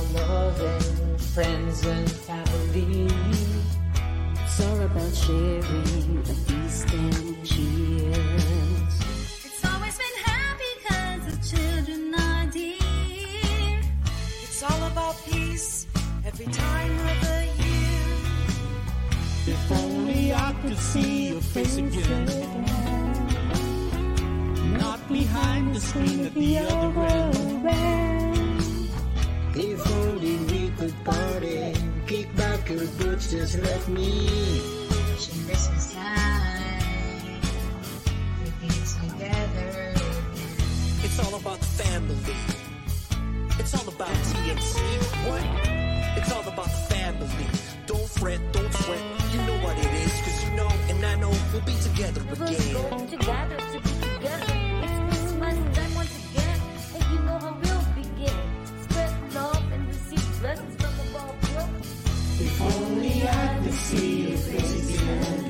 about love and friends and family. It's all about sharing a feast and cheers. It's always been happy cause the children are dear. It's all about peace every time of the year. If only I could see your face again. Not behind the screen at the other end. If only we could party, kick back your boots, just let me. Wishing Christmas time. We be together. It's all about the family. It's all about TNC. What? It's all about the family. Don't fret, don't sweat. You know what it is, cause you know, and I know we'll be together We're again. going together to together. I could see your face again.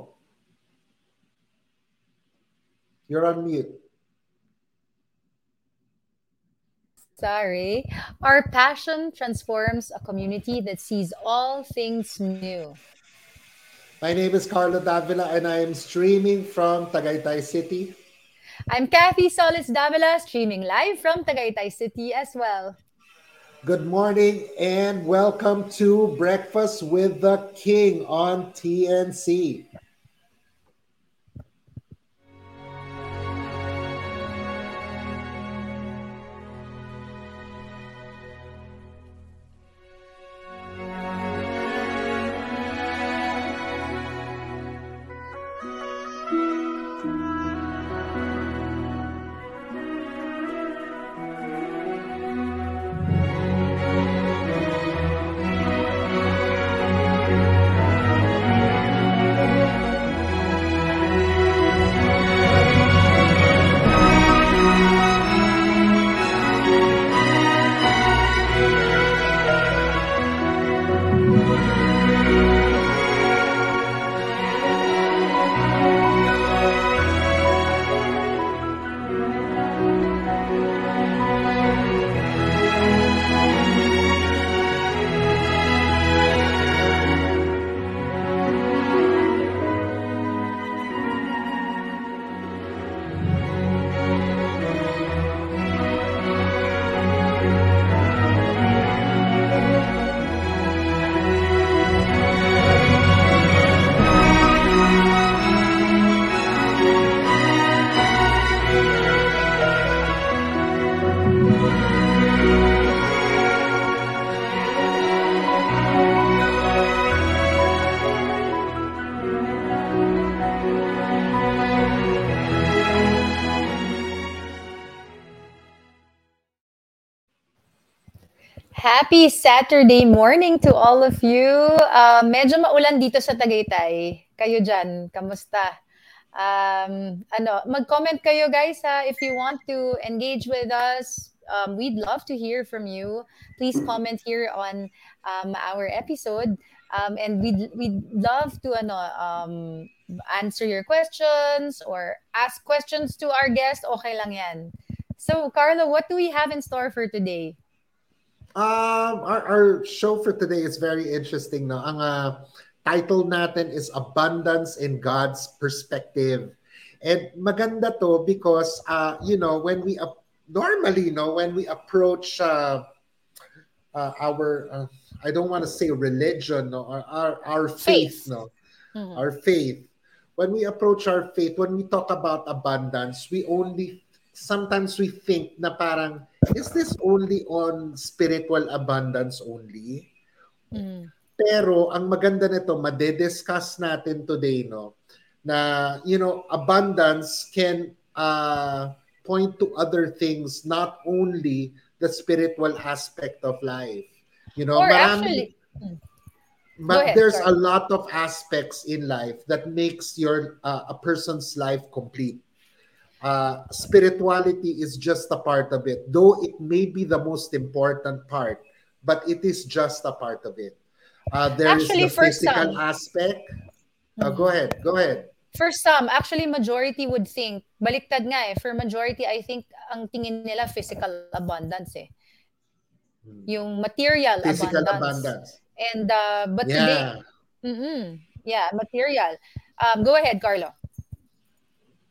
You're on mute. Sorry. Our passion transforms a community that sees all things new. My name is Carlo Davila and I am streaming from Tagaytay City. I'm Kathy Solis Davila, streaming live from Tagaytay City as well. Good morning and welcome to Breakfast with the King on TNC. Happy Saturday morning to all of you. Uh, medyo maulan dito sa Tagaytay. Kayo dyan, kamusta? Um, ano, mag-comment kayo guys ha, if you want to engage with us. Um, we'd love to hear from you. Please comment here on um, our episode. Um, and we'd, we'd love to ano, um, answer your questions or ask questions to our guest. Okay lang yan. So, Carlo, what do we have in store for today? Um, our, our show for today is very interesting. No? Ang uh, title natin is Abundance in God's Perspective. And maganda to because, uh, you know, when we, uh, normally, know, when we approach uh, uh, our, uh, I don't want to say religion, no, our, our, our faith, Faith. no, Mhm. our faith. When we approach our faith, when we talk about abundance, we only sometimes we think na parang is this only on spiritual abundance only? Mm. Pero ang maganda nito, madediscuss natin today, no, na, you know, abundance can uh, point to other things, not only the spiritual aspect of life. You know, Or marami- actually, Mm. but Go ahead, there's sorry. a lot of aspects in life that makes your uh, a person's life complete. Uh, spirituality is just a part of it, though it may be the most important part, but it is just a part of it. Uh, there is Actually, the for physical some- aspect. Uh, go ahead, go ahead. For some, actually majority would think, baliktad nga eh, for majority, I think ang tingin nila physical abundance eh. Yung material Physical abundance. abundance. And, uh, but today, Yeah. mm yeah, material. Um, go ahead, Carlo.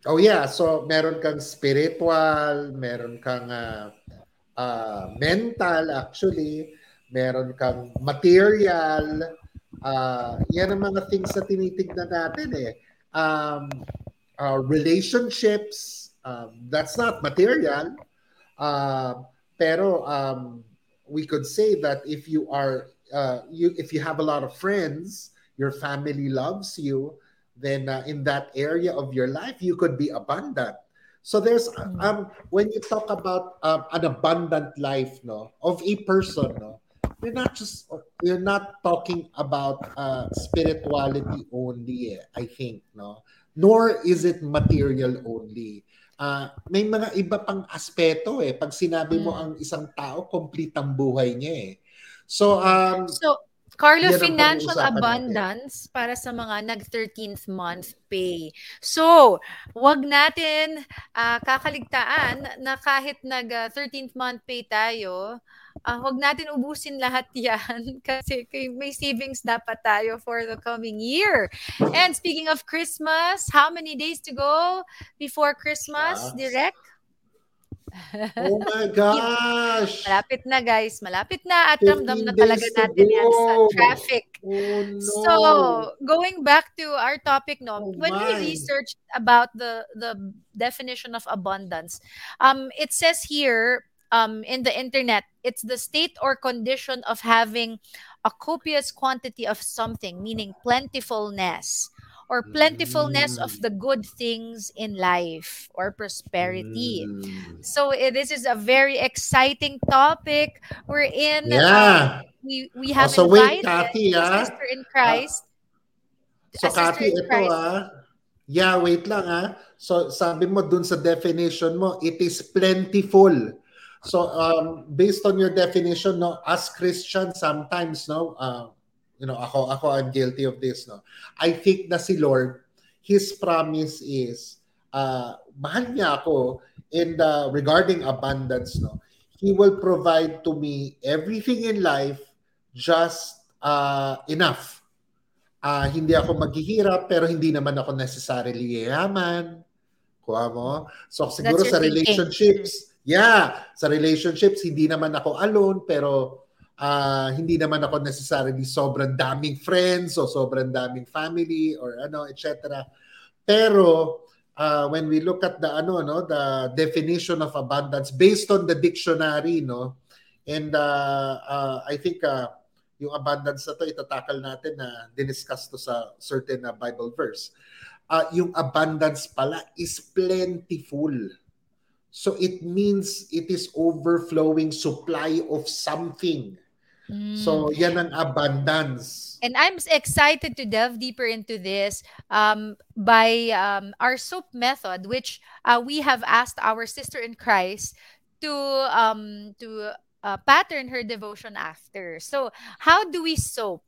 Oh yeah, so meron kang spiritual, meron kang uh, uh, mental actually, meron kang material. Uh, yan ang mga things na tinitignan natin eh. Um, uh, relationships, um, that's not material. Uh, pero um, we could say that if you are uh, you if you have a lot of friends, your family loves you, then uh, in that area of your life you could be abundant. So there's um when you talk about um, an abundant life, no, of a person, no, you're not just you're not talking about uh, spirituality only. Eh, I think, no, nor is it material only. Uh, may mga iba pang aspeto eh. Pag sinabi mo Mm. ang isang tao, complete ang buhay niya eh. So, um, So, Carlo, Yan financial pag-uusapan natin. abundance para sa mga nag-13th month pay. So, wag natin ah, kakaligtaan na kahit nag-13th month pay tayo, ah, wag natin ubusin lahat yan kasi may savings dapat tayo for the coming year. And speaking of Christmas, how many days to go before Christmas, Shucks. Direct? Oh my gosh! Malapit na guys, malapit na at 15 ramdam na talaga natin yan sa traffic. Oh no! So, going back to our topic, no, Oh when my. we researched about the the definition of abundance, um, it says here, um, in the internet, it's the state or condition of having a copious quantity of something, meaning plentifulness or plentifulness of Mm. the good things in life or prosperity. Mm. So eh, this is a very exciting topic. We're in. Yeah. we we have Oh, so wait, invited Kathy, a ah. sister in Christ. So, a Kathy, ito ah. Yeah, wait lang ah. So, sabi mo dun sa definition mo, it is plentiful. So, um, based on your definition, no, as Christians, sometimes, no, uh, you know, ako, ako, I'm guilty of this, no. I think na si Lord, His promise is, uh, mahal niya ako, and uh, regarding abundance, no, He will provide to me everything in life just uh, enough. Ah, hindi ako maghihirap pero hindi naman ako necessarily yayaman. Kuha mo? So siguro sa thinking. relationships, yeah, sa relationships hindi naman ako alone pero ah, hindi naman ako necessarily sobrang daming friends o sobrang daming family or ano, etc. Pero uh, when we look at the ano no, the definition of abundance based on the dictionary, no, and uh, uh, I think uh, yung abundance na to itatakal natin na diniscuss to sa certain uh, Bible verse. Uh, yung abundance pala is plentiful. So it means it is overflowing supply of something. So yan ang abundance. And I'm excited to delve deeper into this um, by um, our soap method, which uh, we have asked our sister in Christ to um, to uh, pattern her devotion after. So, how do we soap?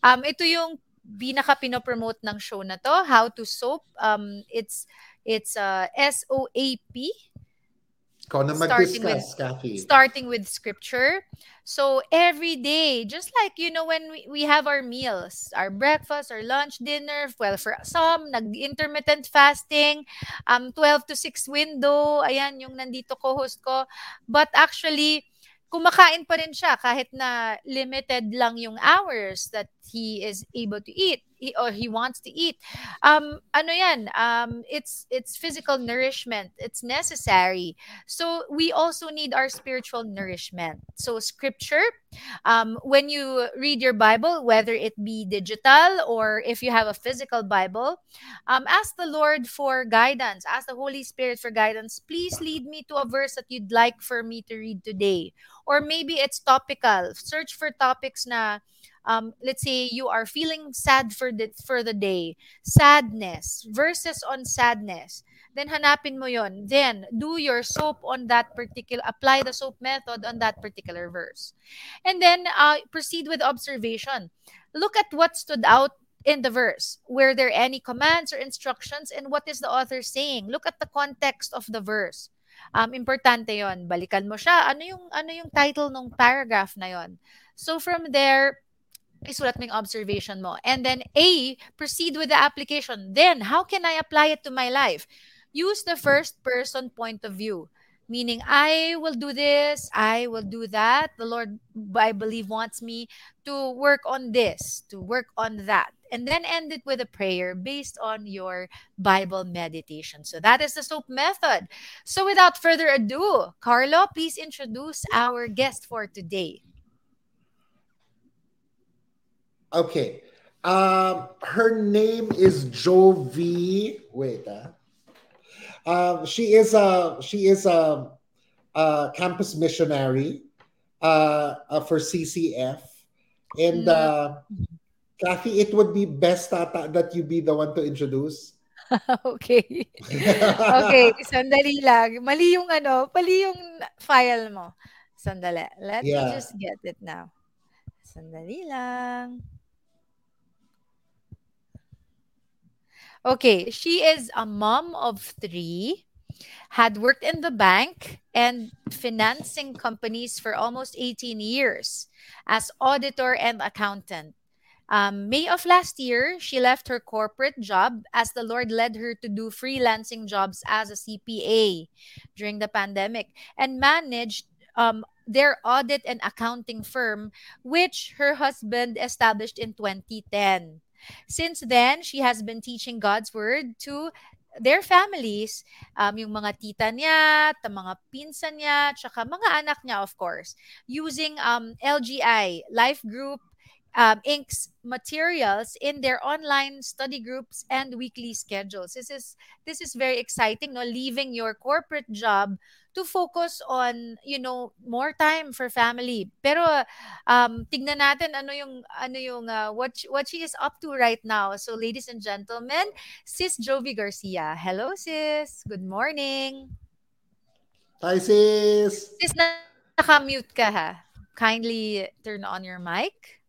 Um, ito yung pinaka pinopromote ng show na to, how to soap. Um, it's it's uh, S O A P Ikaw na Starting mag-discuss, Kathy. starting with scripture. So every day, just like you know when we, we have our meals, our breakfast, our lunch, dinner, well for some nag-intermittent fasting, um 12 to 6 window, ayan yung nandito co-host ko. But actually kumakain pa rin siya kahit na limited lang yung hours that he is able to eat he, or he wants to eat. Um ano yan? Um it's it's physical nourishment. It's necessary. So we also need our spiritual nourishment. So scripture, um, when you read your Bible, whether it be digital or if you have a physical Bible, um, ask the Lord for guidance. Ask the Holy Spirit for guidance. Please lead me to a verse that you'd like for me to read today. Or maybe it's topical. Search for topics na um, let's say you are feeling sad for the for the day sadness verses on sadness then hanapin mo yon then do your soap on that particular apply the soap method on that particular verse. And then uh, proceed with observation. Look at what stood out in the verse. Were there any commands or instructions? And what is the author saying? Look at the context of the verse. Um importante yon balikan mo siya. Ano yung ano yung title ng paragraph na yon so from there isulat mo yung observation mo. And then A, proceed with the application. Then, how can I apply it to my life? Use the first person point of view. Meaning, I will do this, I will do that. The Lord, I believe, wants me to work on this, to work on that. And then end it with a prayer based on your Bible meditation. So that is the SOAP method. So without further ado, Carlo, please introduce our guest for today. Okay. Um, her name is Jovi. Wait, ah. Um, she is a she is a, a campus missionary uh, uh, for CCF, and uh, Kathy, it would be best tata that you be the one to introduce. okay. okay, sandali lang. Mali yung ano, mali yung file mo. Sandali. Let Yeah. me just get it now. Sandali lang. Okay, she is a mom of three, had worked in the bank and financing companies for almost 18 years as auditor and accountant. Um, May of last year, she left her corporate job as the Lord led her to do freelancing jobs as a CPA during the pandemic and managed um, their audit and accounting firm, which her husband established in 2010. Since then, she has been teaching God's word to their families, um, yung mga tita niya, ta mga pinsan niya, tsaka mga anak niya, of course, using um, LGI, Life Group, um, Inc.'s materials in their online study groups and weekly schedules. This is this is very exciting, no? Leaving your corporate job to focus on, you know, more time for family. Pero um, tignan natin ano yung ano yung uh, what what she is up to right now. So, ladies and gentlemen, Sis Jovi Garcia. Hello, sis. Good morning. Hi, sis. Sis, na- naka-mute ka ha. Kindly turn on your mic.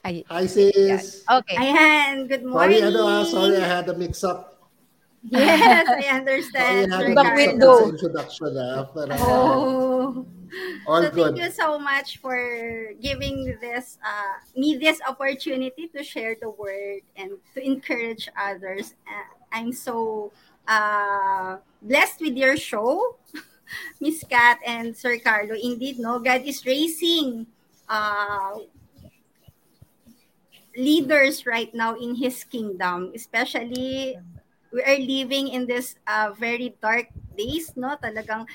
Ay, Hi, sis. Okay. Ayan, good Sorry, morning. ano ah, sorry, I had a mix-up. Yes, I Sorry, I understand. had a Sir Ibang mix-up sa introduction ah. Pero, Oh. all so good. thank you so much for giving this uh, me this opportunity to share the word and to encourage others. Uh, I'm so uh, blessed with your show, Miss Kat and Sir Carlo. Indeed, no, God is raising uh, leaders right now in His kingdom, especially we are living in this uh, very dark days, no? Talagang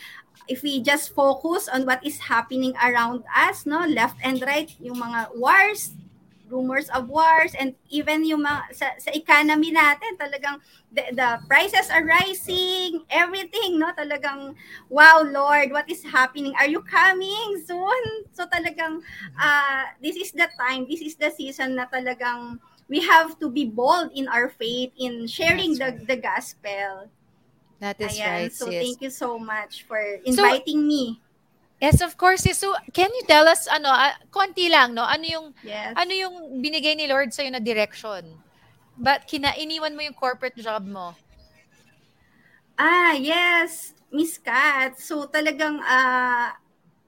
if we just focus on what is happening around us, no, left and right, yung mga wars, rumors of wars and even yung mga, sa, sa economy natin talagang the, the prices are rising everything no? Talagang wow lord what is happening? Are you coming soon? So talagang uh, this is the time this is the season na talagang we have to be bold in our faith in sharing the the gospel. That is Ayan, right, so sis. thank you so much for inviting me Yes, of course. So, can you tell us ano, ah, konti lang, no? Ano yung yes ano yung binigay ni Lord sa na direction? But kinainiwan mo yung corporate job mo? Ah, yes, Miss Kat. So talagang uh,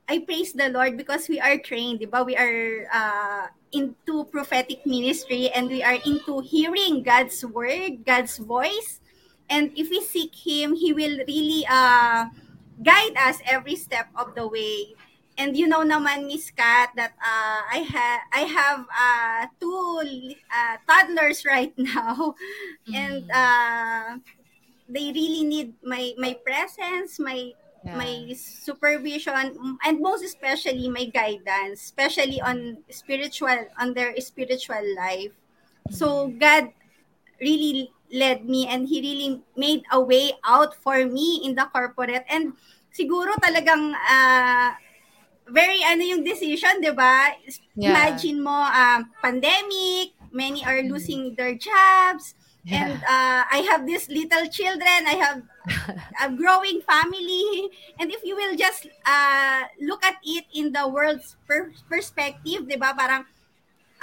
I praise the Lord because we are trained, 'di ba? We are uh, into prophetic ministry and we are into hearing God's word, God's voice. And if we seek him, he will really uh, guide us every step of the way. And you know naman, Miss Kat, that uh, I have I have uh, two uh, toddlers right now, and uh, they really need my my presence, my my supervision, and most especially my guidance, especially on spiritual on their spiritual life. So God really led me and he really made a way out for me in the corporate and siguro talagang uh, very ano yung decision, 'di ba? Yeah. Imagine mo um, pandemic, many are losing their jobs and uh, I have these little children, I have a growing family and if you will just uh, look at it in the world's per- perspective, 'di ba? Parang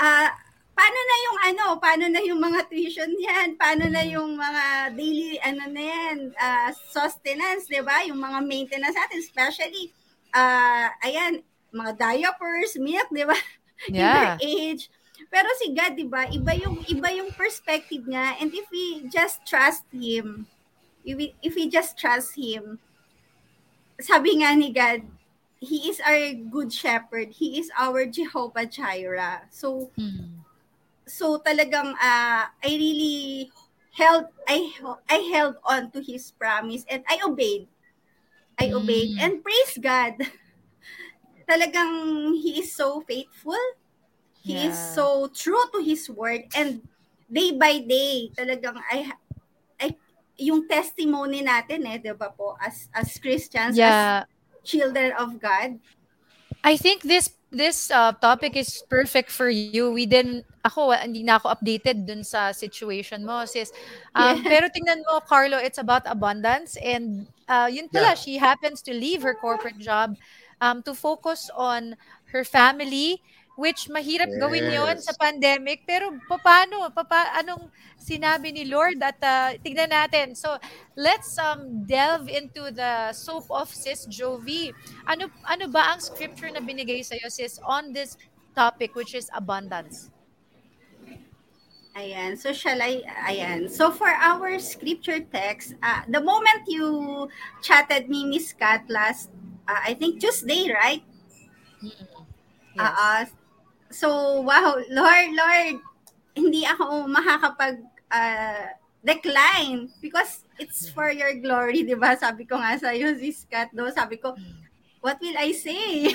uh, paano na yung ano, paano na yung mga tuition yan, paano na yung mga daily ano na yan, uh, sustenance, 'di ba? Yung mga maintenance natin, especially uh, ayan, mga diapers, milk, 'di ba? Yeah. age. Pero si God, 'di ba? Iba yung iba yung perspective niya and if we just trust him, if we, if we just trust him, sabi nga ni God, He is our good shepherd. He is our Jehovah Jireh. So, so talagang uh, I really held I I held on to his promise and I obeyed. I obeyed and praise God. Talagang he is so faithful. He is Yeah. so true to his word and day by day talagang I I yung testimony natin eh, 'di ba po, as as Christians, Yeah. as children of God. I think this this uh, topic is perfect for you. We didn't ako hindi na ako updated dun sa situation mo sis. Um, Yeah. pero tingnan mo Carlo, it's about abundance and uh, yun pala Yeah. she happens to leave her corporate job um, to focus on her family which mahirap gawin yon sa Yes. pandemic pero paano papa anong sinabi ni Lord at uh, tignan natin so let's um delve into the soap of sis Jovi ano ano ba ang scripture na binigay sa sis on this topic which is abundance Ayan. So shall I ayan. So for our scripture text, uh, the moment you chatted me Miss Kat last uh, I think Tuesday, right? Uh, so wow, Lord, Lord, hindi ako makakapag uh, decline because it's for your glory, 'di ba? Sabi ko nga sa iyo, Sis Kat, do, sabi ko, what will I say?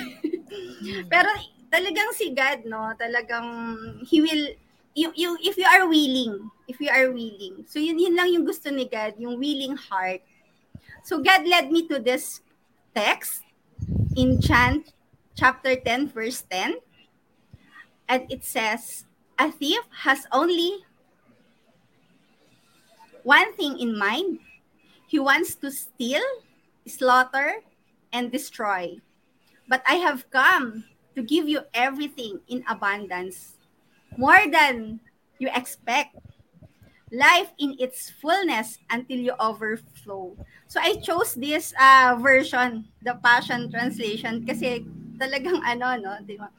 Pero talagang si God, no, talagang he will you, you if you are willing, if you are willing. So yun yun lang yung gusto ni God, yung willing heart. So God led me to this text in John chapter 10 verse 10. And it says, a thief has only one thing in mind. He wants to steal, slaughter, and destroy. But I have come to give you everything in abundance, more than you expect. Life in its fullness until you overflow. So I chose this uh, version, the Passion Translation, kasi talagang ano, no, di ba?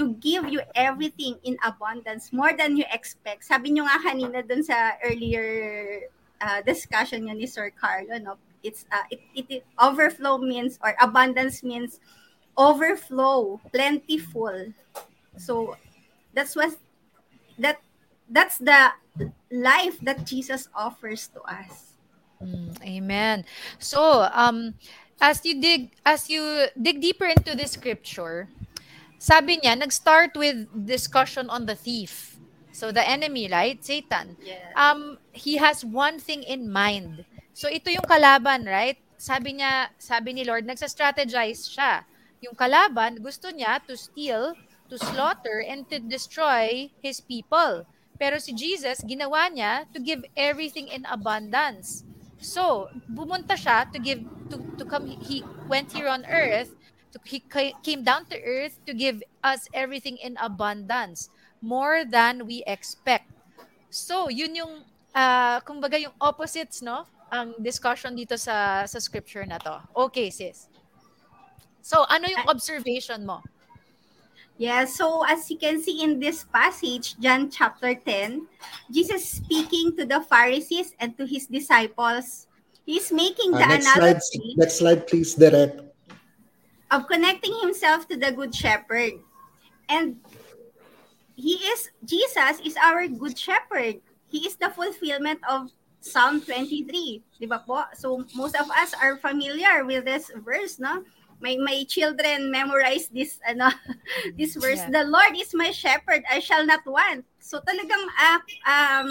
To give you everything in abundance, more than you expect. Sabi nyo nga kanina dun sa earlier uh, discussion nyo ni Sir Carlo, no? It's, uh, it, it, it- overflow means, or abundance means overflow, plentiful. So that's what that that's the life that Jesus offers to us. Mm, amen. So, um, as you dig as you dig deeper into the scripture, sabi niya, nag-start with discussion on the thief. So the enemy, right? Satan. Yeah. Um, he has one thing in mind. So ito yung kalaban, right? Sabi niya, sabi ni Lord, nagsa-strategize siya. Yung kalaban, gusto niya to steal, to slaughter, and to destroy his people. Pero si Jesus, ginawa niya to give everything in abundance. So, bumunta siya to give to to come he went here on earth to, he ca- came down to earth to give us everything in abundance, more than we expect. So, yun yung uh, kumbaga yung opposites, no? Ang discussion dito sa sa scripture na to. Okay, sis. So, ano yung observation mo? Yeah, so as you can see in this passage, John chapter 10, Jesus speaking to the Pharisees and to his disciples, he's making the Uh, next slide, analogy next slide, please, Direct. Of connecting himself to the good shepherd. And he is Jesus is our good shepherd. He is the fulfillment of Psalm 23, 'di ba po? So most of us are familiar with this verse, no? My my children memorize this ano this verse. Yeah. The Lord is my shepherd, I shall not want. So talagang uh, um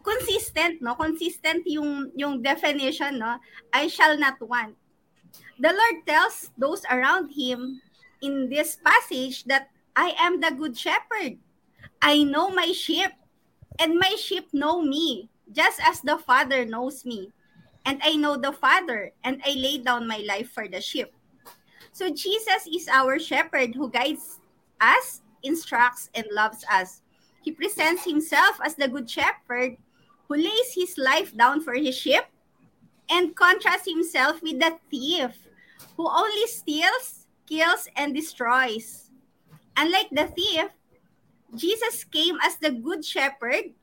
consistent, no? Consistent yung yung definition, no? I shall not want. The Lord tells those around him in this passage that I am the good shepherd. I know my sheep, and my sheep know me, just as the Father knows me. And I know the Father, and I lay down my life for the sheep. So Jesus is our shepherd who guides us, instructs, and loves us. He presents himself as the good shepherd who lays his life down for his sheep and contrasts himself with the thief who only steals, kills, and destroys. Unlike the thief, Jesus came as the good shepherd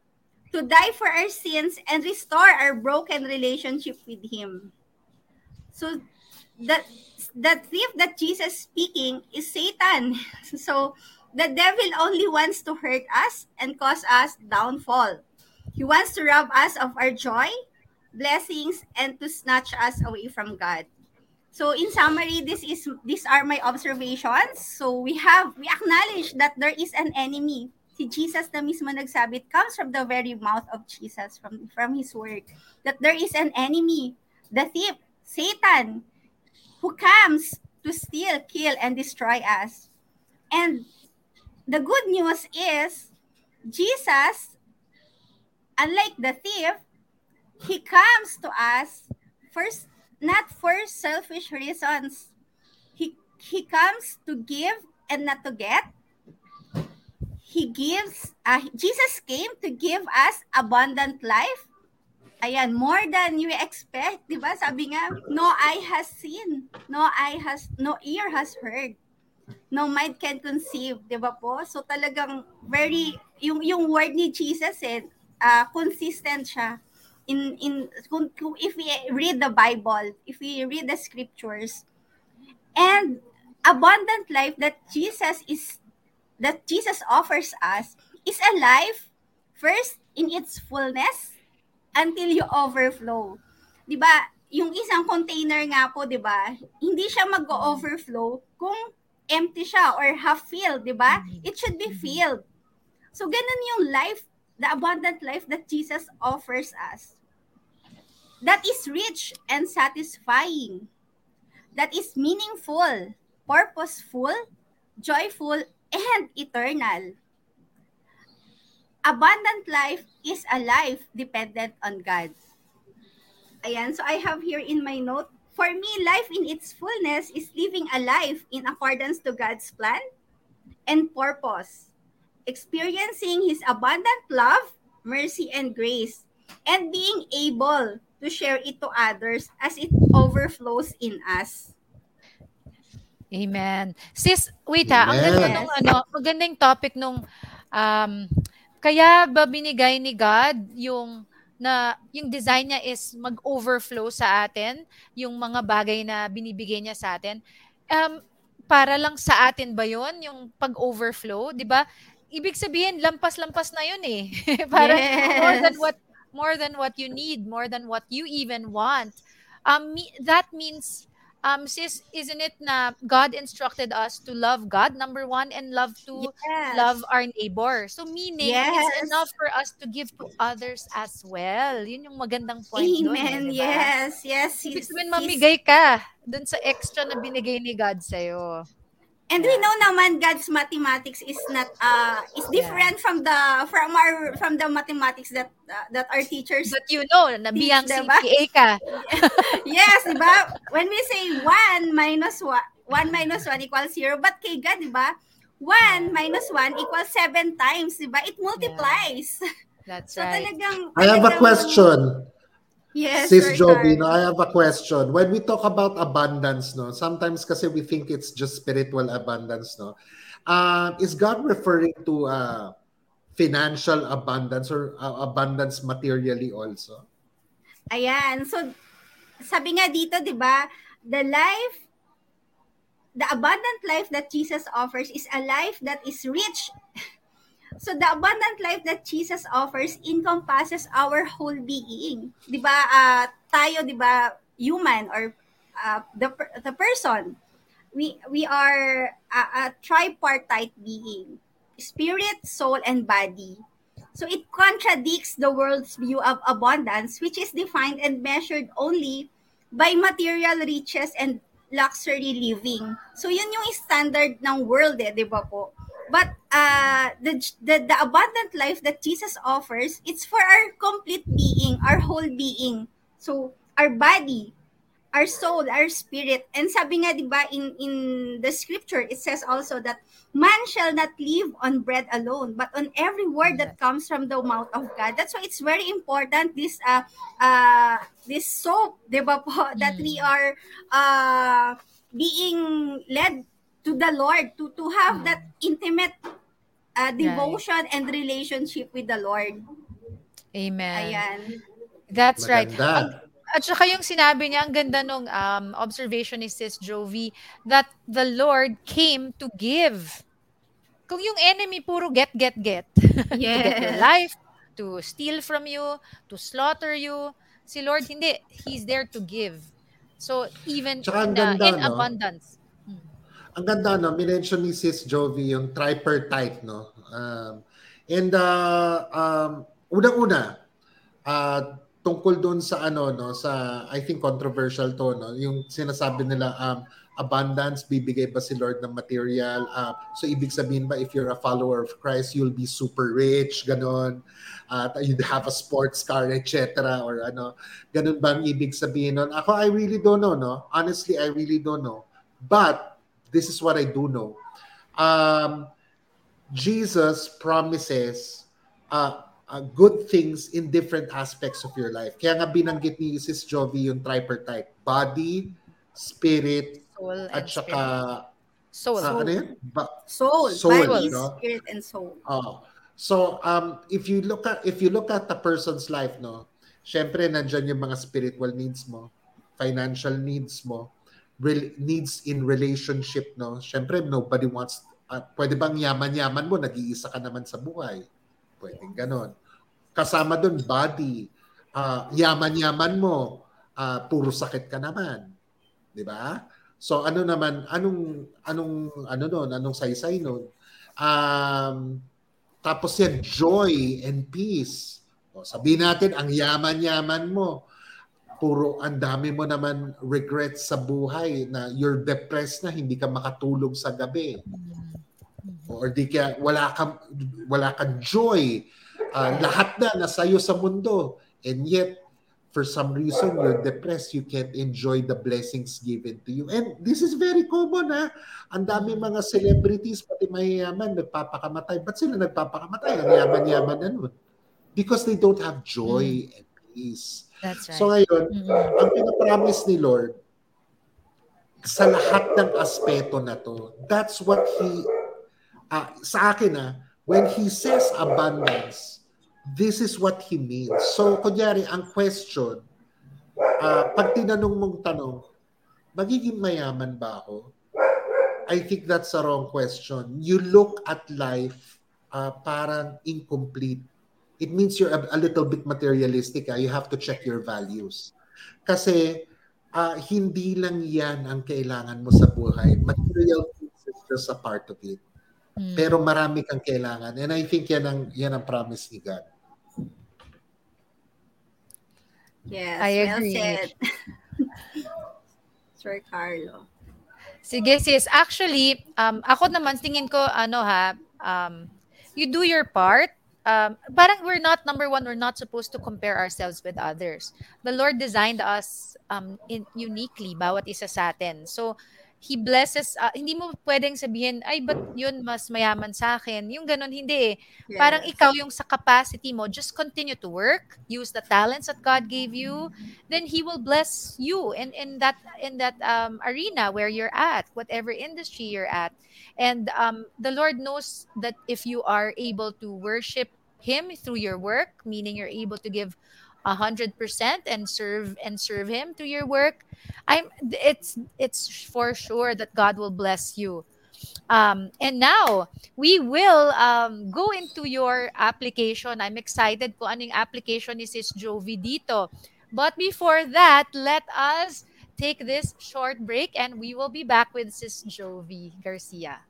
to die for our sins and restore our broken relationship with him. So the the thief that Jesus speaking is Satan. So the devil only wants to hurt us and cause us downfall. He wants to rob us of our joy, blessings, and to snatch us away from God. So in summary, this is these are my observations. So we have we acknowledge that there is an enemy. Si Jesus na mismo nagsabi, it comes from the very mouth of Jesus, from, from His word, that there is an enemy, the thief, Satan, who comes to steal, kill, and destroy us. And the good news is, Jesus, unlike the thief, He comes to us first not for selfish reasons. He he comes to give and not to get. He gives uh, Jesus came to give us abundant life. Ayan, more than you expect, 'di ba? Sabi nga, no eye has seen, no eye has no ear has heard. No mind can conceive, 'di ba po? So talagang very yung yung word ni Jesus eh, uh, consistent siya in in kung, kung if we read the Bible, if we read the scriptures, and abundant life that Jesus is that Jesus offers us is a life first in its fullness until you overflow. 'Di ba? Yung isang container nga po, 'di ba? Hindi siya mag-overflow kung empty siya or half filled, 'di ba? It should be filled. So ganun yung life, the abundant life that Jesus offers us that is rich and satisfying, that is meaningful, purposeful, joyful, and eternal. Abundant life is a life dependent on God. Ayan, so I have here in my note, for me, life in its fullness is living a life in accordance to God's plan and purpose, experiencing His abundant love, mercy, and grace, and being able to share it to others as it overflows in us. Amen. Sis, wait ha, ang ganda Yes. nung ano, magandang topic nung um, kaya ba binigay ni God yung na yung design niya is mag-overflow sa atin, yung mga bagay na binibigay niya sa atin. Um, para lang sa atin ba yon yung pag-overflow, 'di ba? Ibig sabihin lampas-lampas na yun eh. para more than Yes. what more than what you need, more than what you even want. Um me- that means um, sis, isn't it na God instructed us to love God, number one, and love to Yes. love our neighbor. So meaning, Yes. it's enough for us to give to others as well. Yun yung magandang point doon. Amen. eh, di ba? Yes, yes. Ibig sabihin, mamigay ka dun sa extra na binigay ni God sa'yo. And we know naman God's mathematics is not uh is different from the from our from the mathematics that uh, that our teachers But you know, nabiyang teach, diba? CPA ka. yes, di ba? When we say 1 minus 1, 1 minus 1 equals 0, but kay God, di ba? 1 minus 1 equals 7 times, di ba? It multiplies. That's so right. talagang... I have a talagang- question. Yes, Sis Sir Joby, Carl. no, I have a question. When we talk about abundance, no, sometimes kasi we think it's just spiritual abundance, no. Um, is God referring to uh, financial abundance or uh, abundance materially also? Ayan. So, sabi nga dito, di ba, the life, the abundant life that Jesus offers is a life that is rich. So, the abundant life that Jesus offers encompasses our whole being. Di ba, ah, tayo, di ba, human or ah, the, the person, we, we are a, a tripartite being. Spirit, soul, and body. So it contradicts the world's view of abundance, which is defined and measured only by material riches and luxury living. So yun yung standard ng world eh, di ba po? But uh, the, the, the abundant life that Jesus offers, it's for our complete being, our whole being. So our body, our soul, our spirit. And sabi nga, di ba, in, in the scripture, it says also that man shall not live on bread alone, but on every word that comes from the mouth of God. That's why it's very important, this uh, uh, this soap, di ba po, that we are uh, being led to the Lord, to, to have that intimate uh, devotion and relationship with the Lord. Amen. Ayan. That's right. Maganda. Ang- at saka yung sinabi niya, ang ganda nung um, observation ni Sis Jovi, that the Lord came to give. Kung yung enemy puro get, get, get. to get your Yes. life, to steal from you, to slaughter you. Si Lord, hindi. He's there to give. So, even Tsaka ang in, uh, ganda, in no? abundance. Ang ganda, no? Minention ni Sis Jovi yung tripartite, no? Um, and, uh, um, unang-una, uh, tungkol doon sa ano, no? Sa, I think, controversial to, no? Yung sinasabi nila, um, abundance, bibigay ba si Lord ng material? Uh, so, ibig sabihin ba, if you're a follower of Christ, you'll be super rich, ganon. At you'd have a sports car, etc. Or ano, ganun ba ang ibig sabihin nun? Ako, I really don't know, no? Honestly, I really don't know. But, this is what I do know. Um, Jesus promises uh, uh, good things in different aspects of your life. Kaya nga binanggit ni Sis Jovi yung tripartite. Body, spirit, Soul at saka... Soul. ah, ano yun? Ba- Soul, Soul, body, no? spirit, and soul. Oh. So um if you look at if you look at the person's life no, syempre nandiyan yung mga spiritual needs mo, financial needs mo, rel- needs in relationship no. Syempre nobody wants uh, pwede bang yaman-yaman mo nag-iisa ka naman sa buhay. Pwedeng ganon. Kasama doon body, ah, yaman-yaman mo, ah, puro sakit ka naman. 'Di ba? So ano naman anong anong ano noon, anong saysay noon? Um tapos yan, joy and peace. O, sabihin natin, ang yaman-yaman mo. Puro ang dami mo naman regrets sa buhay na you're depressed na, hindi ka makatulog sa gabi. Or di ka, wala kang, wala kang joy. Ah, lahat na nasa iyo sa mundo. And yet, for some reason, you're depressed. You can't enjoy the blessings given to you. And this is very common, ha? Ang dami mga celebrities, pati mayayaman, nagpapakamatay. Ba't sila nagpapakamatay? Ang yaman-yaman na nun. Because they don't have joy and peace. That's right. So ngayon, Mm. ang pinapromise ni Lord, sa lahat ng aspeto na to, that's what He, ah, sa akin ah, when He says abundance, this is what He means. So, kunyari, ang question, ah, pag tinanong mong tanong, magiging mayaman ba ako? I think that's a wrong question. You look at life uh, parang incomplete. It means you're a, a little bit materialistic. ah. You have to check your values. Kasi ah, hindi lang yan ang kailangan mo sa buhay. Material things is just a part of it. Hmm. Pero marami kang kailangan. And I think yan ang, yan ang promise ni God. Yes, I well agree. said. Sir Carlo. Sige sis, actually, um, ako naman tingin ko, ano ha, um, you do your part. Um, parang we're not, number one, we're not supposed to compare ourselves with others. The Lord designed us um, in, uniquely, bawat isa sa atin. So, He blesses, uh, hindi mo pwedeng sabihin, ay, ba't yun mas mayaman sa akin? Yung ganun, hindi eh. Parang Yes. ikaw yung sa capacity mo, just continue to work, use the talents that God gave you, then He will bless you in, in that in that um, arena where you're at, whatever industry you're at. And um, the Lord knows that if you are able to worship Him through your work, meaning you're able to give a hundred percent and serve and serve Him through your work, I'm it's it's for sure that God will bless you. Um, and now we will um, go into your application. I'm excited kung anong application ni Sis Jovi dito. But before that, let us take this short break and we will be back with Sis Jovi Garcia.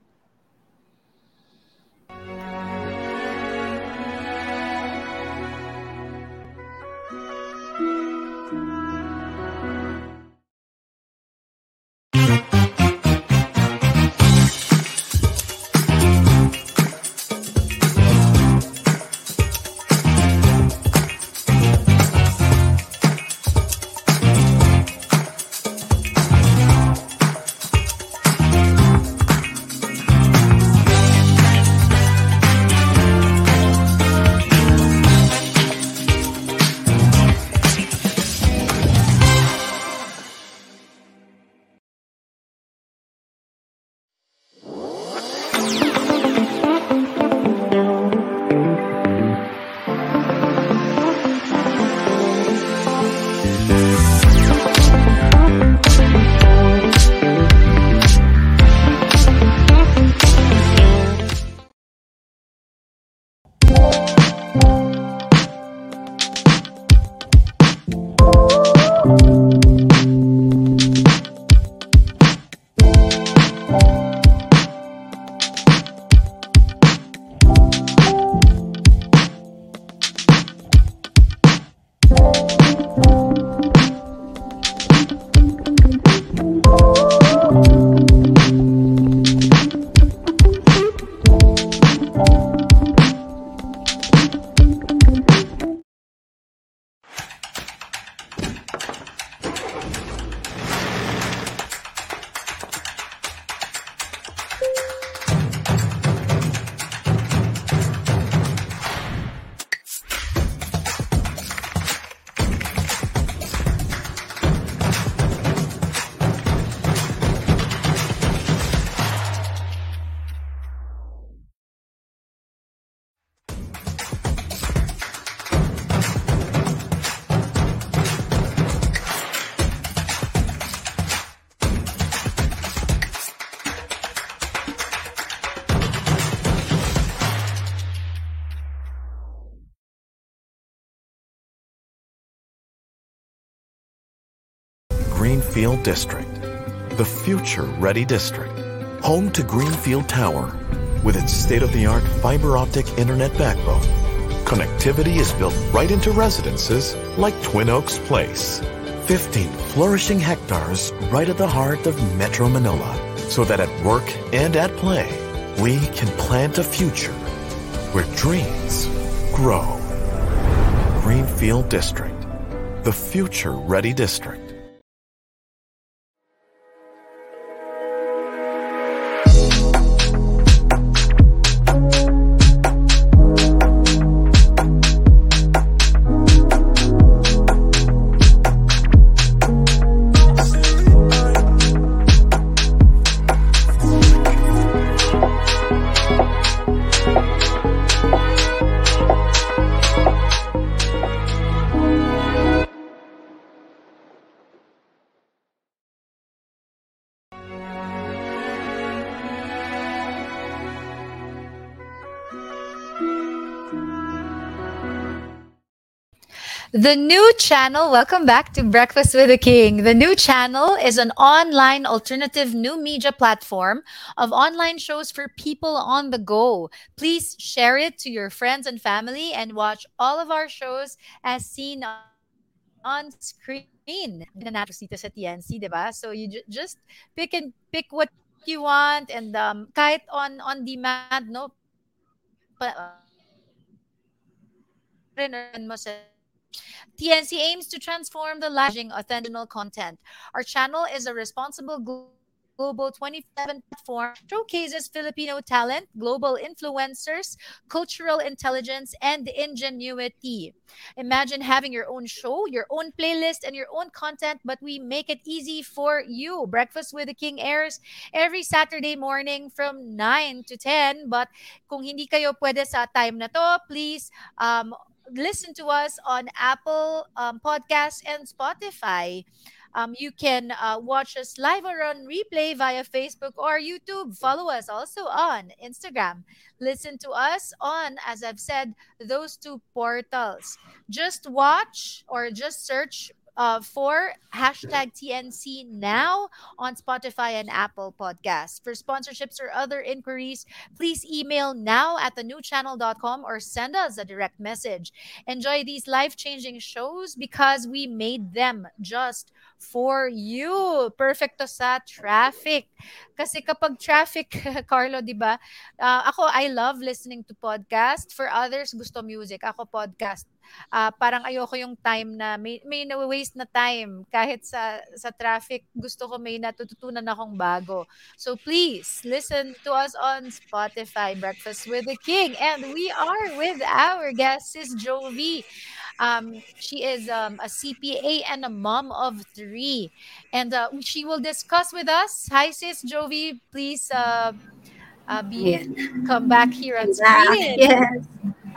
Greenfield District, the future ready district, home to Greenfield Tower with its state of the art fiber optic internet backbone. Connectivity is built right into residences like Twin Oaks Place. 15 flourishing hectares right at the heart of Metro Manila, so that at work and at play, we can plant a future where dreams grow. Greenfield District, the future ready district. The new channel, welcome back to Breakfast with the King. The new channel is an online alternative new media platform of online shows for people on the go. Please share it to your friends and family and watch all of our shows as seen on screen. Nanatros dito sa TNC, di ba? So you ju- just pick and pick what you want and um, kahit on on demand, no? Sa TNC aims to transform the live authentic content. Our channel is a responsible global 27 platform showcases Filipino talent, global influencers, cultural intelligence, and ingenuity. Imagine having your own show, your own playlist, and your own content, but we make it easy for you. Breakfast with the King airs every Saturday morning from 9 to 10. But kung hindi kayo pwede sa time na to, please um, listen to us on Apple um, Podcasts and Spotify. Um, you can uh, watch us live or on replay via Facebook or YouTube. Follow us also on Instagram. Listen to us on, as I've said, those two portals. Just watch or just search uh, for hashtag TNC now on Spotify and Apple Podcasts. For sponsorships or other inquiries, please email now at thenewchannel.com or send us a direct message. Enjoy these life changing shows because we made them just for you. Perfecto sa traffic. Kasi kapag traffic, Carlo, di ba? Uh, ako, I love listening to podcast. For others, gusto music. Ako, podcast. Uh, parang ayoko yung time na may, may na-waste na time. Kahit sa sa traffic gusto ko may natututunan akong bago. So please listen to us on Spotify Breakfast with the King. And we are with our guest Sis Jovi. Um, she is um, a CPA and a mom of three. And uh, she will discuss with us. Hi sis Jovi. Please uh, uh, be Yeah. come back here on Back, screen. Yes.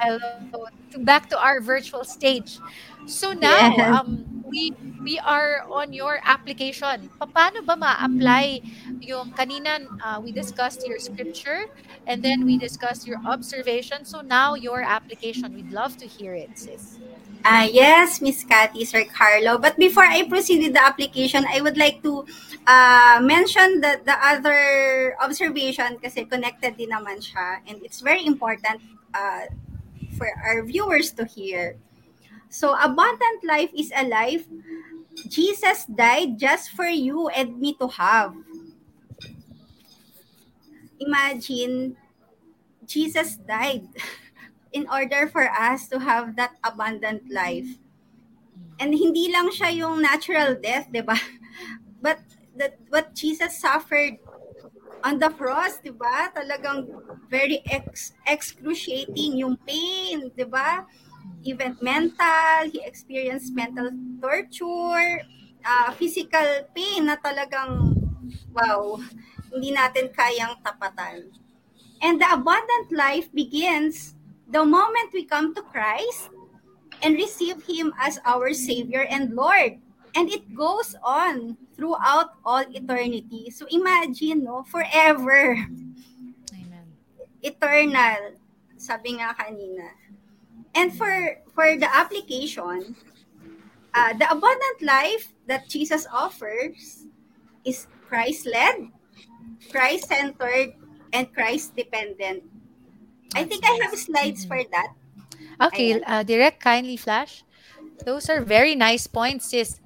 Hello. Back to our virtual stage. So now, Yes. um, we we are on your application. Paano ba ma-apply yung kanina uh, we discussed your scripture and then we discussed your observation. So now your application. We'd love to hear it, sis. Ah, yes, Miss Cathy, Sir Carlo. But before I proceed with the application, I would like to uh, mention the, the other observation kasi connected din naman siya. And it's very important uh, for our viewers to hear. So, abundant life is a life Jesus died just for you and me to have. Imagine, Jesus died in order for us to have that abundant life. And hindi lang siya yung natural death, 'di ba? But that what Jesus suffered on the cross, 'di ba? Talagang very ex- excruciating yung pain, 'di ba? Even mental, he experienced mental torture, uh, physical pain na talagang wow, hindi natin kayang tapatan. And the abundant life begins the moment we come to Christ and receive Him as our Savior and Lord. And it goes on throughout all eternity. So imagine, no, forever. Eternal. Sabi nga kanina. And for for the application, uh, the abundant life that Jesus offers is Christ-led, Christ-centered, and Christ-dependent. I think I have slides for that. Okay, uh, direct kindly flash. Those are very nice points, sis.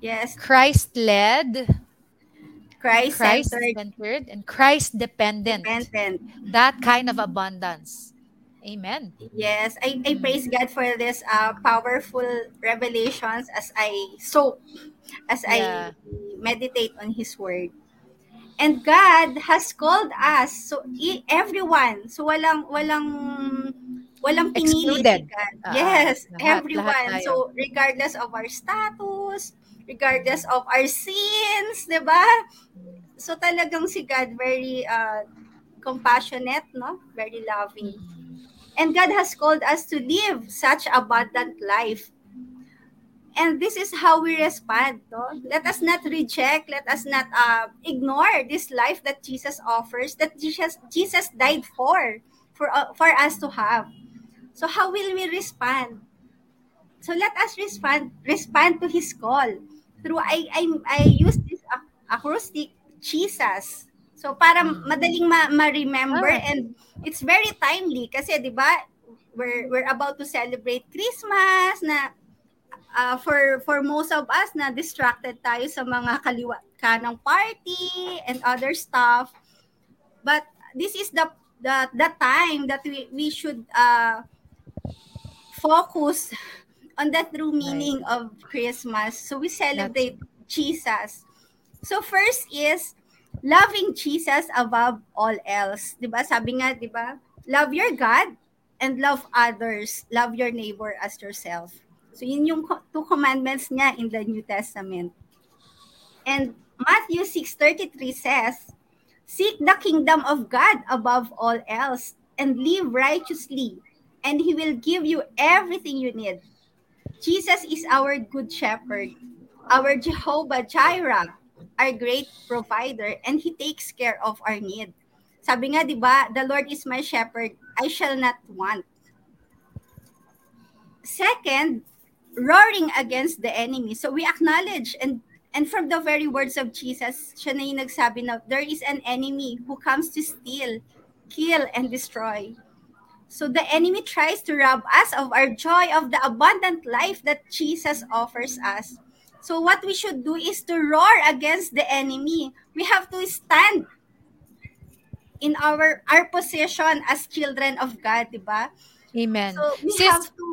Yes. Christ-led, Christ-centered. Christ-centered, and Christ-dependent. Dependent. That kind of abundance. Amen. Yes, I, I praise God for this uh, powerful revelations as I soak, as Yeah. I meditate on His Word. And God has called us, so i- everyone, so walang walang walang pinili si. God. Ah, yes, lahat- lahat everyone. tayo. So regardless of our status, regardless of our sins, 'di ba? So talagang si God very uh, compassionate, no? Very loving. And God has called us to live such abundant life. And this is how we respond. No? Let us not reject, let us not uh, ignore this life that Jesus offers, that Jesus, Jesus died for, for, uh, for us to have. So how will we respond? So let us respond respond to his call through I I I use this ac- acrostic Jesus. So para madaling ma- ma-remember Ah. and it's very timely kasi 'di ba we're we're about to celebrate Christmas na uh, for for most of us na distracted tayo sa mga kaliwa kanang party and other stuff. But this is the the the time that we we should uh focus on the true meaning of Christmas. So we celebrate Jesus. So first is loving Jesus above all else. 'Di ba? Sabi nga, 'di ba? Love your God and love others. Love your neighbor as yourself. So yun yung two commandments niya in the New Testament. And Matthew 6:33 says, "Seek the kingdom of God above all else and live righteously, and he will give you everything you need." Jesus is our good shepherd, our Jehovah Jireh, our great provider, and he takes care of our need. Sabi nga, 'di ba, the Lord is my shepherd, I shall not want. Second, roaring against the enemy. So we acknowledge and and from the very words of Jesus, siya na yung nagsabi na there is an enemy who comes to steal, kill, and destroy. So the enemy tries to rob us of our joy of the abundant life that Jesus offers us. So what we should do is to roar against the enemy. We have to stand in our our position as children of God, di ba? Amen. So we Sis, have to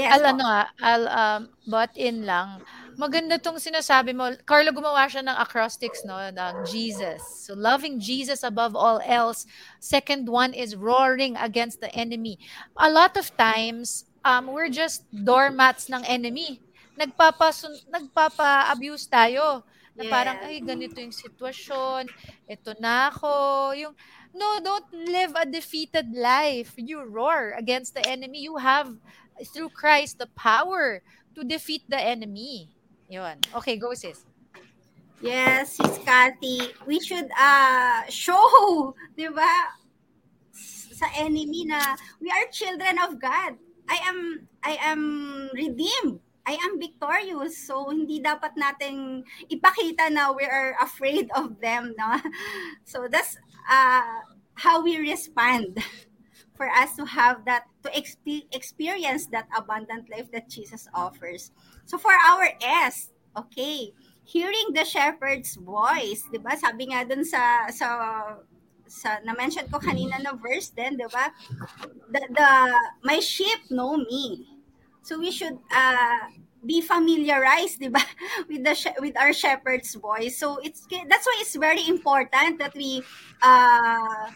yes, po. ano I'll um, butt in lang. Maganda tong sinasabi mo. Carlo gumawa siya ng acrostics no, ng Jesus. So loving Jesus above all else. Second one is roaring against the enemy. A lot of times, um, we're just doormats ng enemy. Nagpapasun nagpapa-abuse tayo. Na parang ay ganito yung sitwasyon. Ito na ako. Yung no, don't live a defeated life. You roar against the enemy. You have through Christ the power to defeat the enemy. Yun. Okay, go sis. Yes, Sis Cathy. We should uh, show, di ba, sa enemy na we are children of God. I am I am redeemed. I am victorious. So hindi dapat nating ipakita na we are afraid of them, no? So that's uh, how we respond for us to have that to expe- experience that abundant life that Jesus offers. So for our S, okay, hearing the shepherd's voice, 'di ba? Sabi nga dun sa sa sa na-mention ko kanina na verse din, 'di ba? The, the my sheep know me. So we should uh be familiarized, 'di ba, with the with our shepherd's voice. So it's that's why it's very important that we uh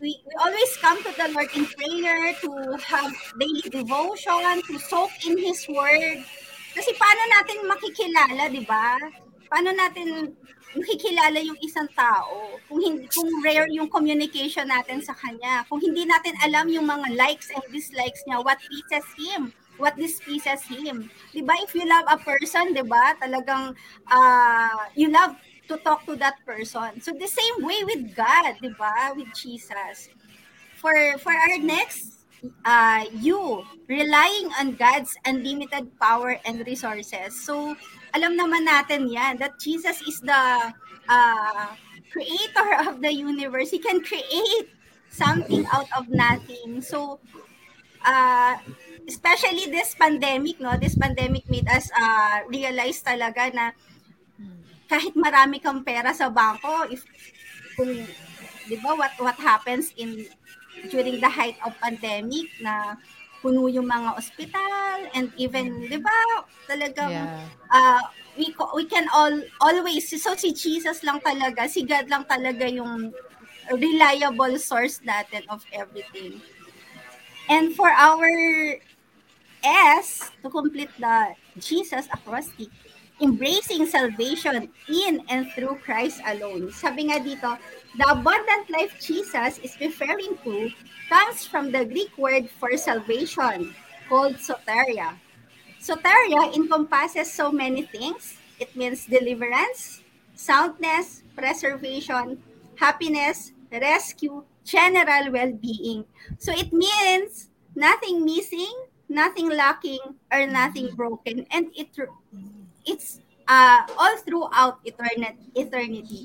we, we always come to the Lord in prayer to have daily devotion, to soak in His Word. Kasi paano natin makikilala, di ba? Paano natin makikilala yung isang tao kung hindi kung rare yung communication natin sa kanya? Kung hindi natin alam yung mga likes and dislikes niya what pleases him? What displeases him? 'di ba if you love a person 'di ba talagang uh, you love to talk to that person. So the same way with God 'di ba with Jesus. For for our next uh, you relying on God's unlimited power and resources. So, alam naman natin yan that Jesus is the uh, creator of the universe. He can create something out of nothing. So, uh, especially this pandemic, no? This pandemic made us uh, realize talaga na kahit marami kang pera sa bangko, if kung 'di ba what what happens in during the height of pandemic na puno yung mga ospital and even 'di ba talagang Yeah. uh, we we can all always so si Jesus lang talaga si God lang talaga yung reliable source natin of everything and for our S to complete the Jesus acrostic embracing salvation in and through Christ alone. Sabi nga dito, the abundant life Jesus is referring to comes from the Greek word for salvation called soteria. Soteria encompasses so many things. It means deliverance, soundness, preservation, happiness, rescue, general well-being. So it means nothing missing, nothing lacking or nothing broken, and it it's uh, all throughout eternity. eternity.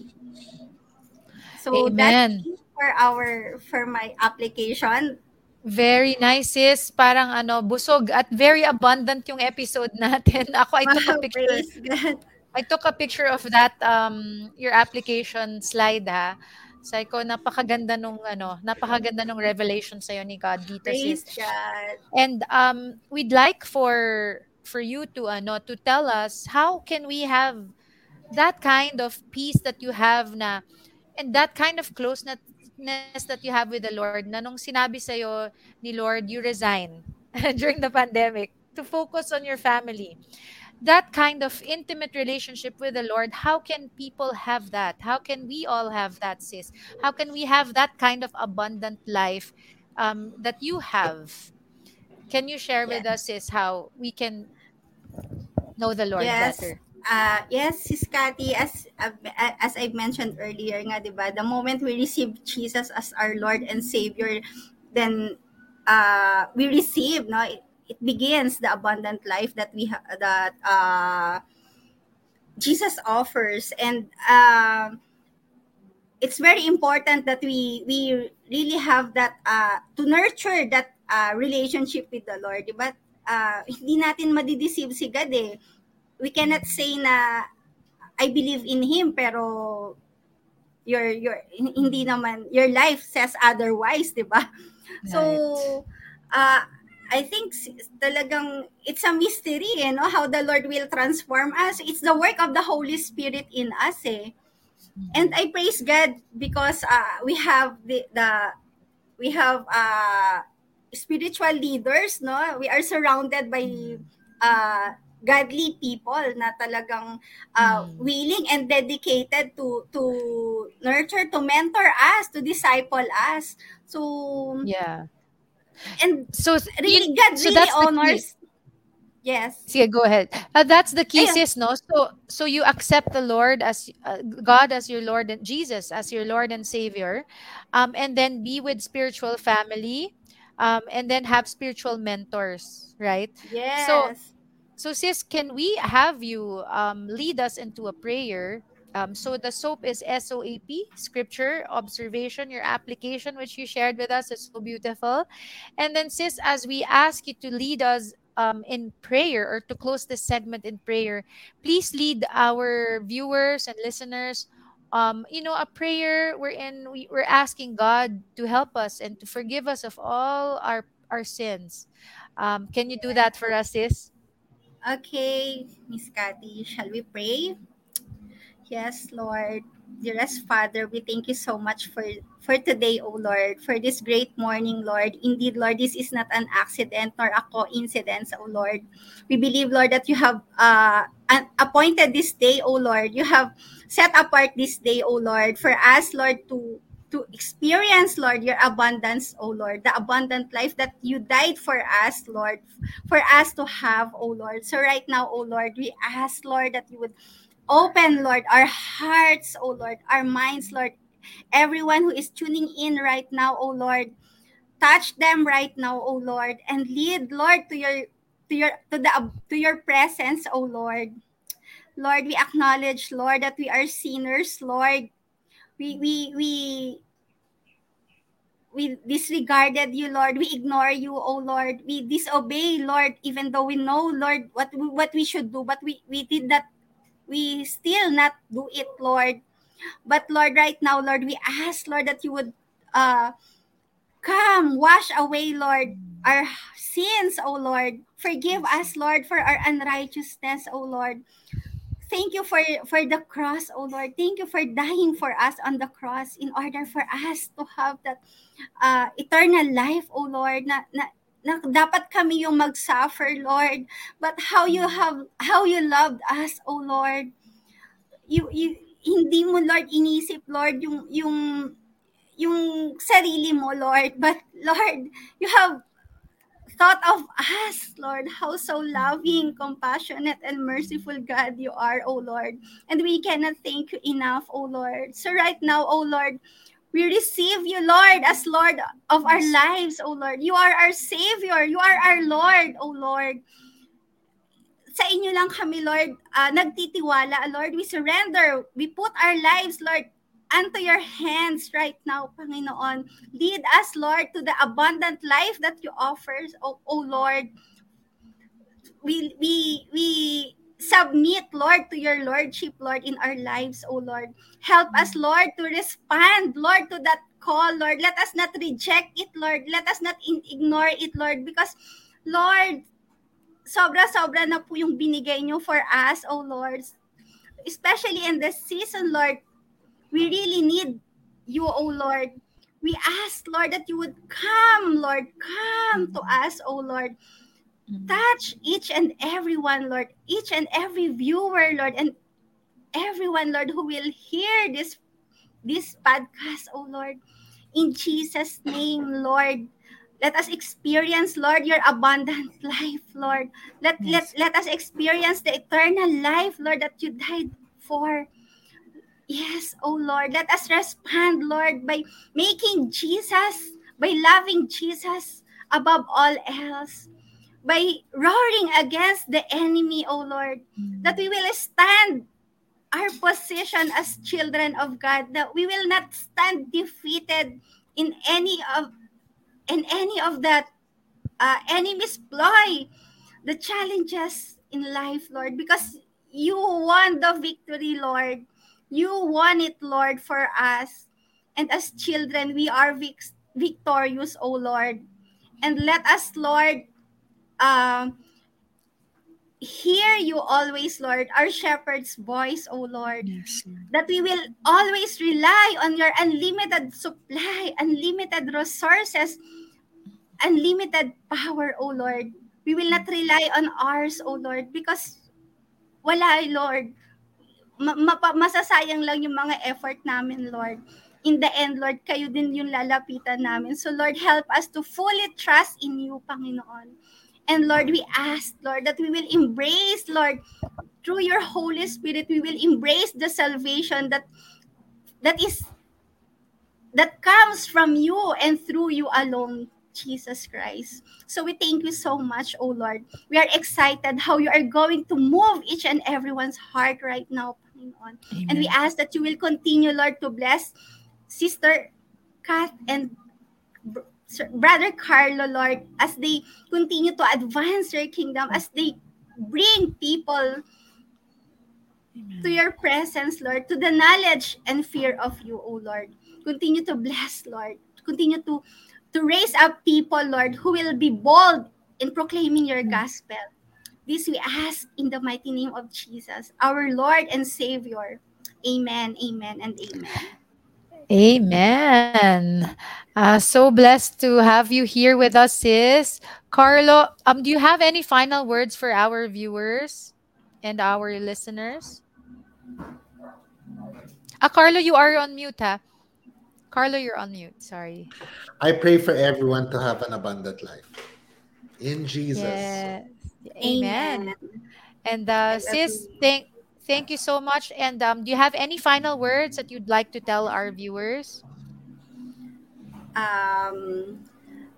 So Amen. that's for our for my application. Very nice, sis. Parang ano, busog at very abundant yung episode natin. Ako, I took a picture. I took a picture of that, um, your application slide, ha. Sabi ko, napakaganda nung, ano, napakaganda nung revelation sa'yo ni God dito, Praise sis. God. And um, we'd like for for you to ano to tell us how can we have that kind of peace that you have na and that kind of closeness that you have with the Lord na nung sinabi sa ni Lord you resign during the pandemic to focus on your family that kind of intimate relationship with the Lord, how can people have that? How can we all have that, sis? How can we have that kind of abundant life um, that you have? Can you share with us, sis, how we can know the Lord yes. better? Uh, yes, Sis Cathy, as uh, as I mentioned earlier nga, di ba, the moment we receive Jesus as our Lord and Savior, then uh, we receive, no, it, it begins the abundant life that we ha- that uh, Jesus offers, and um it's very important that we we really have that uh, to nurture that uh, relationship with the Lord, di ba? Uh, hindi natin madideceive si God eh. We cannot say na I believe in Him pero your your hindi naman your life says otherwise, di ba? So uh, I think talagang it's a mystery, eh, no? How the Lord will transform us. It's the work of the Holy Spirit in us, eh. And I praise God because uh, we have the, the we have uh, spiritual leaders, no? We are surrounded by uh, godly people na talagang uh, willing and dedicated to to nurture, to mentor us, to disciple us. So Yeah. and So really yun- God so really honors. Yes. Sige, go ahead. Uh, that's the key, Ayun. sis, no? So, so you accept the Lord as uh, God as your Lord and Jesus as your Lord and Savior, um, and then be with spiritual family, um, and then have spiritual mentors, right? So, Yes. so sis, can we have you um, lead us into a prayer? Um, so the SOAP is SOAP, scripture, observation, your application, which you shared with us is so beautiful. And then, sis, as we ask you to lead us um, in prayer or to close this segment in prayer, please lead our viewers and listeners. Um, you know, a prayer wherein we, we're asking God to help us and to forgive us of all our our sins. Um, can you do that for us, sis? Okay, Miss Cathy, shall we pray? Yes, Lord. Dearest Father, we thank you so much for for today, O Lord, for this great morning, Lord. Indeed, Lord, this is not an accident nor a coincidence, O Lord. We believe, Lord, that you have uh, appointed this day, O Lord. You have set apart this day, O Lord, for us, Lord, to to experience, Lord, your abundance, O Lord, the abundant life that you died for us, Lord, for us to have, O Lord. So right now, O Lord, we ask, Lord, that you would open, Lord, our hearts, oh Lord, our minds, Lord. Everyone who is tuning in right now, oh Lord, touch them right now, oh Lord, and lead, Lord, to your to your to the to your presence, oh Lord. Lord, we acknowledge, Lord, that we are sinners, Lord. We we we we disregarded you, Lord. We ignore you, oh Lord. We disobey, Lord, even though we know, Lord, what we, what we should do, but we we did not we still not do it, Lord. But Lord, right now, Lord, we ask, Lord, that you would uh, come, wash away, Lord, our sins, O Lord. Forgive us, Lord, for our unrighteousness, O Lord. Thank you for for the cross, O Lord. Thank you for dying for us on the cross in order for us to have that uh, eternal life, O Lord. Na, na, na dapat kami yung mag-suffer, Lord. But how you have how you loved us, O Lord. You you hindi mo Lord inisip, Lord, yung yung yung sarili mo, Lord. But Lord, you have thought of us, Lord, how so loving, compassionate, and merciful God you are, O Lord. And we cannot thank you enough, O Lord. So right now, O Lord, We receive you, Lord, as Lord of our lives, O Lord. You are our Savior. You are our Lord, O Lord. Sa inyo lang kami, Lord, uh, nagtitiwala, Lord. We surrender. We put our lives, Lord, unto your hands right now, Panginoon. Lead us, Lord, to the abundant life that you offer, O, o Lord. We, we, we submit, Lord, to your Lordship, Lord, in our lives, O Lord. Help us, Lord, to respond, Lord, to that call, Lord. Let us not reject it, Lord. Let us not in- ignore it, Lord, because, Lord, sobra-sobra na po yung binigay nyo for us, O Lord. Especially in this season, Lord, we really need you, O Lord. We ask, Lord, that you would come, Lord, come to us, O Lord. Mm-hmm. Touch each and every one, Lord, each and every viewer, Lord, and everyone, Lord, who will hear this this podcast, oh Lord. In Jesus' name, Lord. Let us experience, Lord, your abundant life, Lord. Let, Yes. let, let us experience the eternal life, Lord, that you died for. Yes, oh Lord. Let us respond, Lord, by making Jesus, by loving Jesus above all else, by roaring against the enemy, oh Lord, that we will stand our position as children of God, that we will not stand defeated in any of in any of that uh, enemy's ploy, the challenges in life, Lord, because you won the victory, Lord. You won it, Lord, for us. And as children, we are vic- victorious, O Lord. And let us, Lord, um, hear you always, Lord, our shepherd's voice, O Lord. That we will always rely on your unlimited supply, unlimited resources, unlimited power, O Lord. We will not rely on ours, O Lord, because wala, Lord. Ma- masasayang lang yung mga effort namin, Lord. In the end, Lord, kayo din yung lalapitan namin. So, Lord, help us to fully trust in you, Panginoon. And Lord, we ask, Lord, that we will embrace, Lord, through your Holy Spirit, we will embrace the salvation that that is that comes from you and through you alone, Jesus Christ. So we thank you so much, oh Lord. We are excited how you are going to move each and everyone's heart right now, Panginoon. And we ask that you will continue, Lord, to bless Sister Kath and Brother Carlo, Lord, as they continue to advance your kingdom, as they bring people to your presence, Lord, to the knowledge and fear of you, O Lord. Continue to bless, Lord. Continue to, to raise up people, Lord, who will be bold in proclaiming your gospel. This we ask in the mighty name of Jesus, our Lord and Savior. Amen, amen, and amen. Amen. Uh, so blessed to have you here with us, sis. Carlo, um, do you have any final words for our viewers and our listeners? Ah, Carlo, you are on mute, ha? Carlo, you're on mute. Sorry. I pray for everyone to have an abundant life. In Jesus. Yes. Amen. Amen. And uh, sis, thank thank you so much. And um, do you have any final words that you'd like to tell our viewers? Um,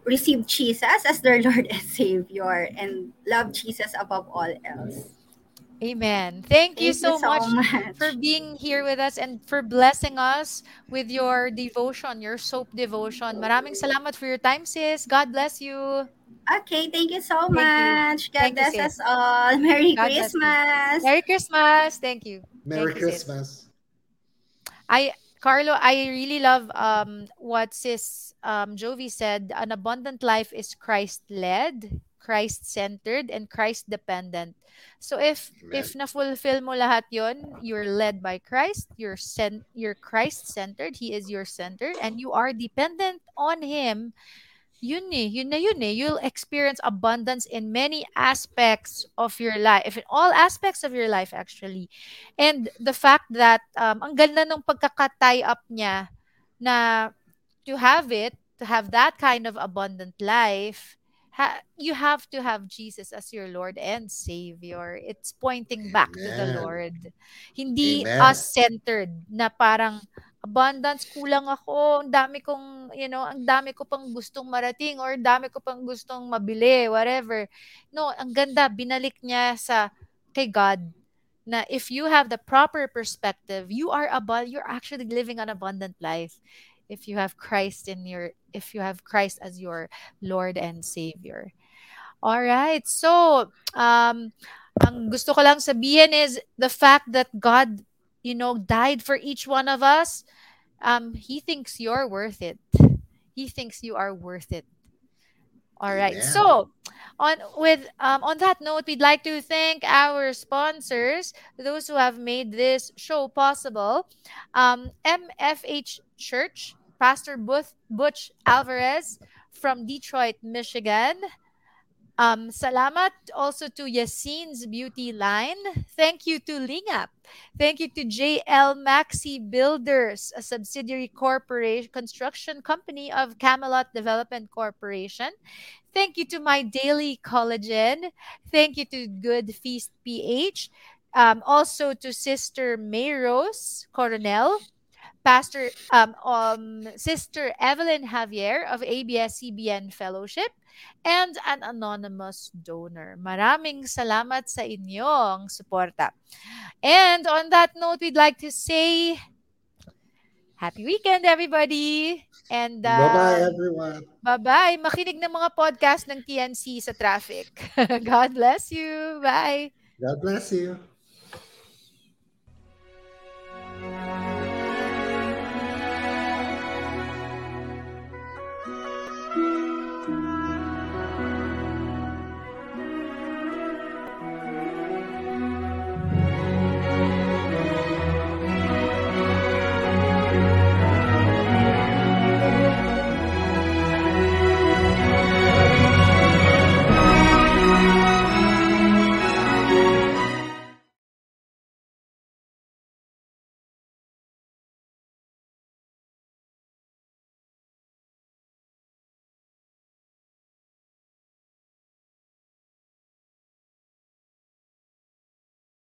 receive Jesus as their Lord and Savior and love Jesus above all else. Amen. Thank, you, Thank you so, so much, much. for being here with us and for blessing us with your devotion, your soap devotion. Maraming salamat for your time, sis. God bless you. Okay, thank you so Thank you. much. God Thank bless us all. Merry God. Christmas. Merry Christmas. Thank you. Merry Thank you. Christmas. I Carlo, I really love um what sis um Jovi said. An abundant life is Christ led, Christ centered, and Christ dependent. So if if na fulfill mo lahat 'yon, you're led by Christ, you're sent you're Christ centered, he is your center and you are dependent on him. Yun eh, yun na yun eh. You'll experience abundance in many aspects of your life, in all aspects of your life actually. And the fact that um, ang ganda ng pagkaka-tie up niya na to have it, to have that kind of abundant life, ha- you have to have Jesus as your Lord and Savior. It's pointing back to the Amen. Lord. Hindi Amen. us-centered na parang abundance, kulang ako, ang dami kong, you know, ang dami ko pang gustong marating or dami ko pang gustong mabili, whatever. No, ang ganda, binalik niya sa kay God na if you have the proper perspective, you are abund you're actually living an abundant life if you have Christ in your if you have Christ as your Lord and Savior. All right. So, um ang gusto ko lang sabihin is the fact that God, you know, died for each one of us. Um he thinks you're worth it. He thinks you are worth it. All right. Amen. So, on with um, on that note, we'd like to thank our sponsors, those who have made this show possible. Um, MFH Church, Pastor Butch, Butch Alvarez from Detroit, Michigan. Um, salamat also to Yassine's Beauty Line. Thank you to Lingap. Thank you to JL Maxi Builders, a subsidiary corporation construction company of Camelot Development Corporation. Thank you to My Daily Collagen. Thank you to Good Feast PH. Um, also to Sister Mayrose Coronel. Pastor um, um, Sister Evelyn Javier of ABS-CBN Fellowship and an anonymous donor. Maraming salamat sa inyong suporta. And on that note, we'd like to say happy weekend everybody. And uh, Bye-bye, everyone. Bye-bye. Makinig ng mga podcast ng TNC sa traffic. God bless you. Bye. God bless you.